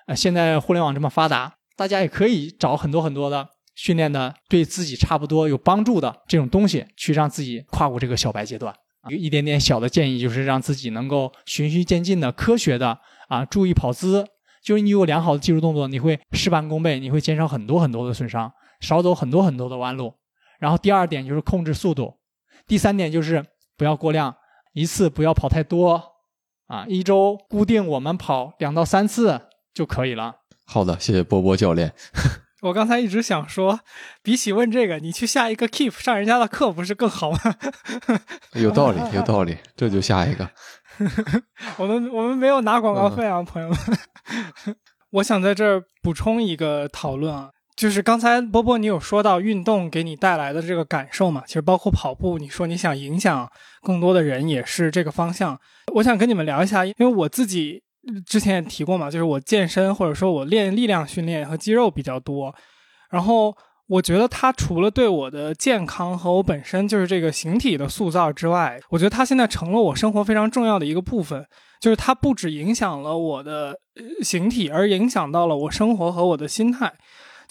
呃，现在互联网这么发达，大家也可以找很多很多的训练的对自己差不多有帮助的这种东西，去让自己跨过这个小白阶段。一一点点小的建议就是让自己能够循序渐进的、科学的啊，注意跑姿。就是你有良好的技术动作，你会事半功倍，你会减少很多很多的损伤，少走很多很多的弯路。然后第二点就是控制速度，第三点就是不要过量，一次不要跑太多。啊，一周固定我们跑两到三次就可以了。好的，谢谢波波教练。我刚才一直想说，比起问这个，你去下一个 Keep 上人家的课不是更好吗？有道理，有道理，这就下一个。我们我们没有拿广告费啊，朋友们。我想在这儿补充一个讨论啊。就是刚才波波你有说到运动给你带来的这个感受嘛？其实包括跑步，你说你想影响更多的人也是这个方向。我想跟你们聊一下，因为我自己之前也提过嘛，就是我健身或者说我练力量训练和肌肉比较多，然后我觉得它除了对我的健康和我本身就是这个形体的塑造之外，我觉得它现在成了我生活非常重要的一个部分。就是它不止影响了我的形体，而影响到了我生活和我的心态。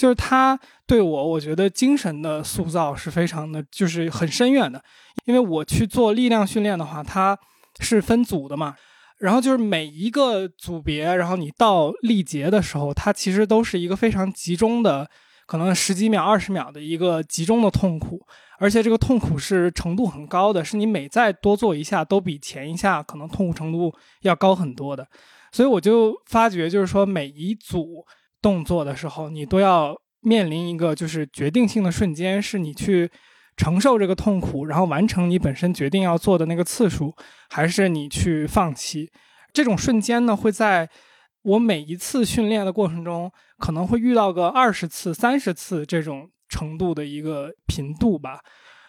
就是他对我，我觉得精神的塑造是非常的，就是很深远的。因为我去做力量训练的话，它是分组的嘛，然后就是每一个组别，然后你到力竭的时候，它其实都是一个非常集中的，可能十几秒、二十秒的一个集中的痛苦。而且这个痛苦是程度很高的，是你每再多做一下，都比前一下可能痛苦程度要高很多的。所以我就发觉，就是说每一组动作的时候，你都要面临一个就是决定性的瞬间，是你去承受这个痛苦，然后完成你本身决定要做的那个次数，还是你去放弃。这种瞬间呢，会在我每一次训练的过程中，可能会遇到个二十次、三十次这种。程度的一个频度吧，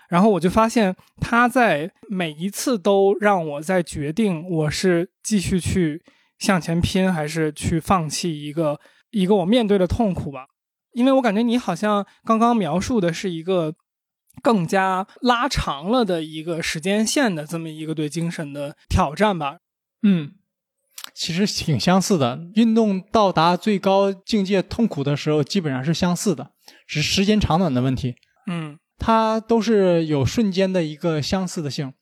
然后我就发现他在每一次都让我在决定我是继续去向前拼，还是去放弃一个一个我面对的痛苦吧。因为我感觉你好像刚刚描述的是一个更加拉长了的一个时间线的这么一个对精神的挑战吧。嗯，其实挺相似的。运动到达最高境界痛苦的时候，基本上是相似的。只是时间长短的问题，嗯，它都是有瞬间的一个相似的性，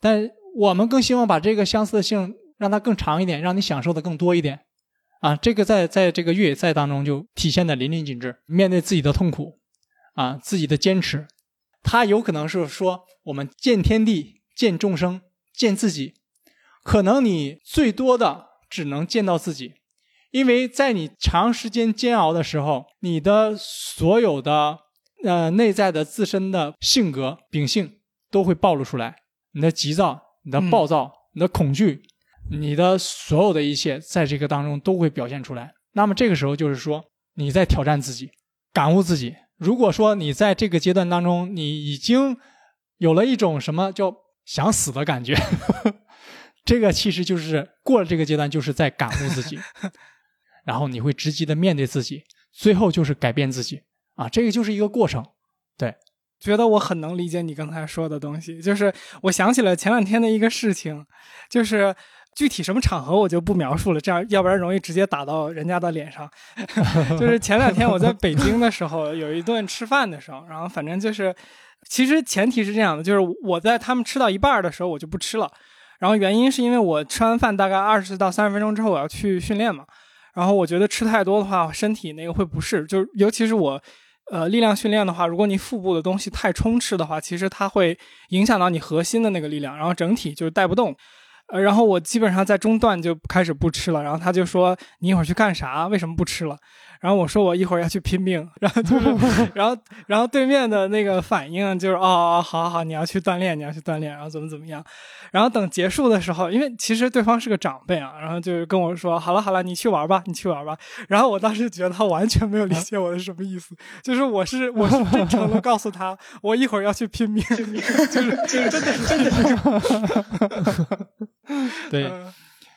但我们更希望把这个相似的性让它更长一点，让你享受的更多一点，啊，这个在在这个越野赛当中就体现的淋漓尽致。面对自己的痛苦，啊，自己的坚持，他有可能是说我们见天地、见众生、见自己，可能你最多的只能见到自己。因为在你长时间煎熬的时候，你的所有的呃内在的自身的性格秉性都会暴露出来，你的急躁、你的暴躁、你的恐惧，你的所有的一切，在这个当中都会表现出来。那么这个时候就是说你在挑战自己，感悟自己。如果说你在这个阶段当中，你已经有了一种什么叫想死的感觉，这个其实就是过了这个阶段，就是在感悟自己。然后你会直接的面对自己，最后就是改变自己啊，这个就是一个过程。对，觉得我很能理解你刚才说的东西，就是我想起了前两天的一个事情，就是具体什么场合我就不描述了，这样要不然容易直接打到人家的脸上。就是前两天我在北京的时候，有一顿吃饭的时候，然后反正就是，其实前提是这样的，就是我在他们吃到一半的时候我就不吃了，然后原因是因为我吃完饭大概二十到三十分钟之后我要去训练嘛。然后我觉得吃太多的话，身体那个会不适，就是尤其是我，呃，力量训练的话，如果你腹部的东西太充斥的话，其实它会影响到你核心的那个力量，然后整体就是带不动。呃，然后我基本上在中段就开始不吃了，然后他就说：“你一会儿去干啥？为什么不吃了？”然后我说我一会儿要去拼命，然后就 是，然后然后对面的那个反应就是哦哦好好好，你要去锻炼，你要去锻炼，然后怎么怎么样，然后等结束的时候，因为其实对方是个长辈啊，然后就是跟我说好了好了，你去玩吧，你去玩吧。然后我当时觉得他完全没有理解我的什么意思，就是我是我是真诚的告诉他，我一会儿要去拼命，就是就是真的是真的是，对。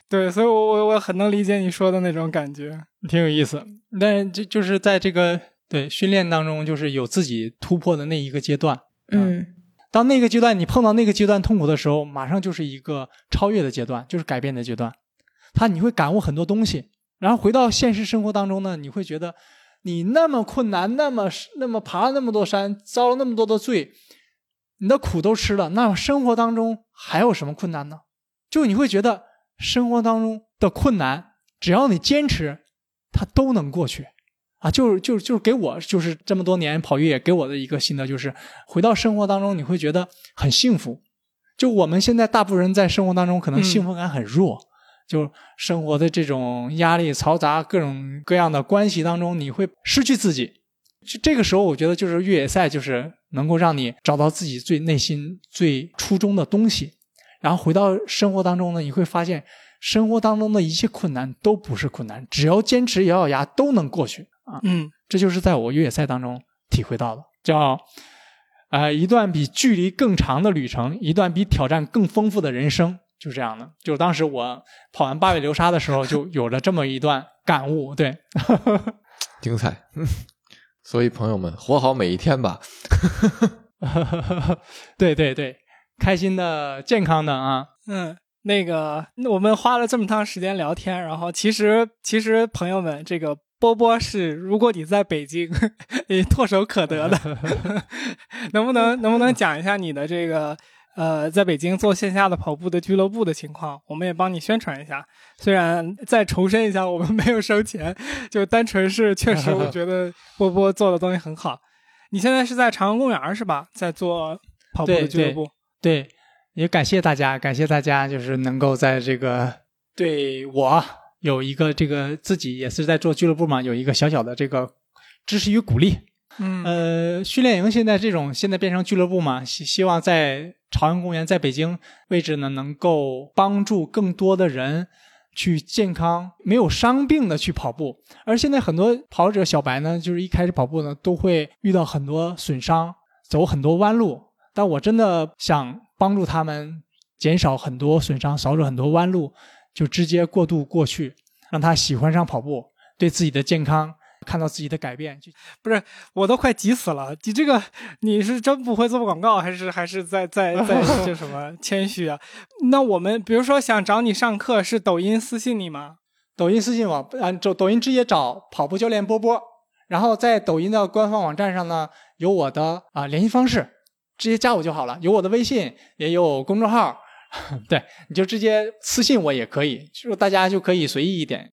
对，所以，我我我很能理解你说的那种感觉，挺有意思。但就就是在这个对训练当中，就是有自己突破的那一个阶段。嗯，当那个阶段你碰到那个阶段痛苦的时候，马上就是一个超越的阶段，就是改变的阶段。他你会感悟很多东西，然后回到现实生活当中呢，你会觉得你那么困难，那么那么爬了那么多山，遭了那么多的罪，你的苦都吃了，那么生活当中还有什么困难呢？就你会觉得。生活当中的困难，只要你坚持，它都能过去，啊，就是就是就是给我就是这么多年跑越野给我的一个心得就是，回到生活当中你会觉得很幸福。就我们现在大部分人在生活当中可能幸福感很弱，就生活的这种压力嘈杂各种各样的关系当中，你会失去自己。就这个时候，我觉得就是越野赛就是能够让你找到自己最内心最初衷的东西。然后回到生活当中呢，你会发现生活当中的一切困难都不是困难，只要坚持咬咬牙都能过去啊！嗯，这就是在我越野赛当中体会到的，叫呃一段比距离更长的旅程，一段比挑战更丰富的人生，就这样的。就当时我跑完八尾流沙的时候，就有了这么一段感悟。对，精彩。所以朋友们，活好每一天吧。对对对。开心的、健康的啊，嗯，那个，我们花了这么长时间聊天，然后其实，其实朋友们，这个波波是，如果你在北京，你唾手可得的，能不能，能不能讲一下你的这个，呃，在北京做线下的跑步的俱乐部的情况？我们也帮你宣传一下。虽然再重申一下，我们没有收钱，就单纯是确实，我觉得波波做的东西很好。你现在是在长安公园是吧？在做跑步的俱乐部。对，也感谢大家，感谢大家，就是能够在这个对我有一个这个自己也是在做俱乐部嘛，有一个小小的这个支持与鼓励。嗯，呃，训练营现在这种现在变成俱乐部嘛，希希望在朝阳公园在北京位置呢，能够帮助更多的人去健康、没有伤病的去跑步。而现在很多跑者小白呢，就是一开始跑步呢，都会遇到很多损伤，走很多弯路。但我真的想帮助他们减少很多损伤，少走很多弯路，就直接过渡过去，让他喜欢上跑步，对自己的健康看到自己的改变。就我都快急死了。你这个你是真不会做广告，还是还是在在 在就什么谦虚啊？那我们比如说想找你上课，是抖音私信你吗？抖音私信我，啊抖抖音直接找跑步教练波波，然后在抖音的官方网站上呢有我的啊、联系方式，直接加我就好了。有我的微信，也有公众号，对，你就直接私信我也可以，就大家就可以随意一点。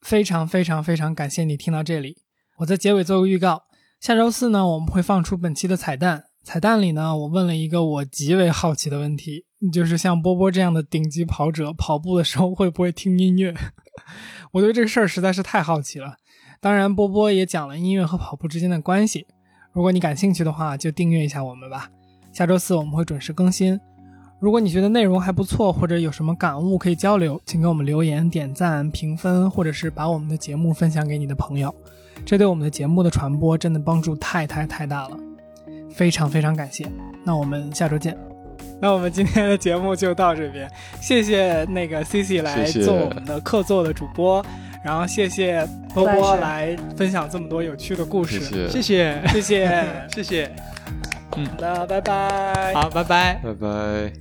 非常非常非常感谢你听到这里。我在结尾做个预告，下周四呢我们会放出本期的彩蛋。彩蛋里呢，我问了一个我极为好奇的问题，就是像波波这样的顶级跑者，跑步的时候会不会听音乐？我对这个事儿实在是太好奇了。当然，波波也讲了音乐和跑步之间的关系。如果你感兴趣的话，就订阅一下我们吧。下周四我们会准时更新。如果你觉得内容还不错，或者有什么感悟可以交流，请给我们留言、点赞、评分，或者是把我们的节目分享给你的朋友，这对我们的节目的传播真的帮助太太太大了，非常非常感谢。那我们下周见。那我们今天的节目就到这边，谢谢那个 C C 来做我们的客座的主播，然后谢谢波波来分享这么多有趣的故谢事，谢，谢。谢，谢。谢，谢。嗯，好的，拜拜。好，拜拜。拜拜。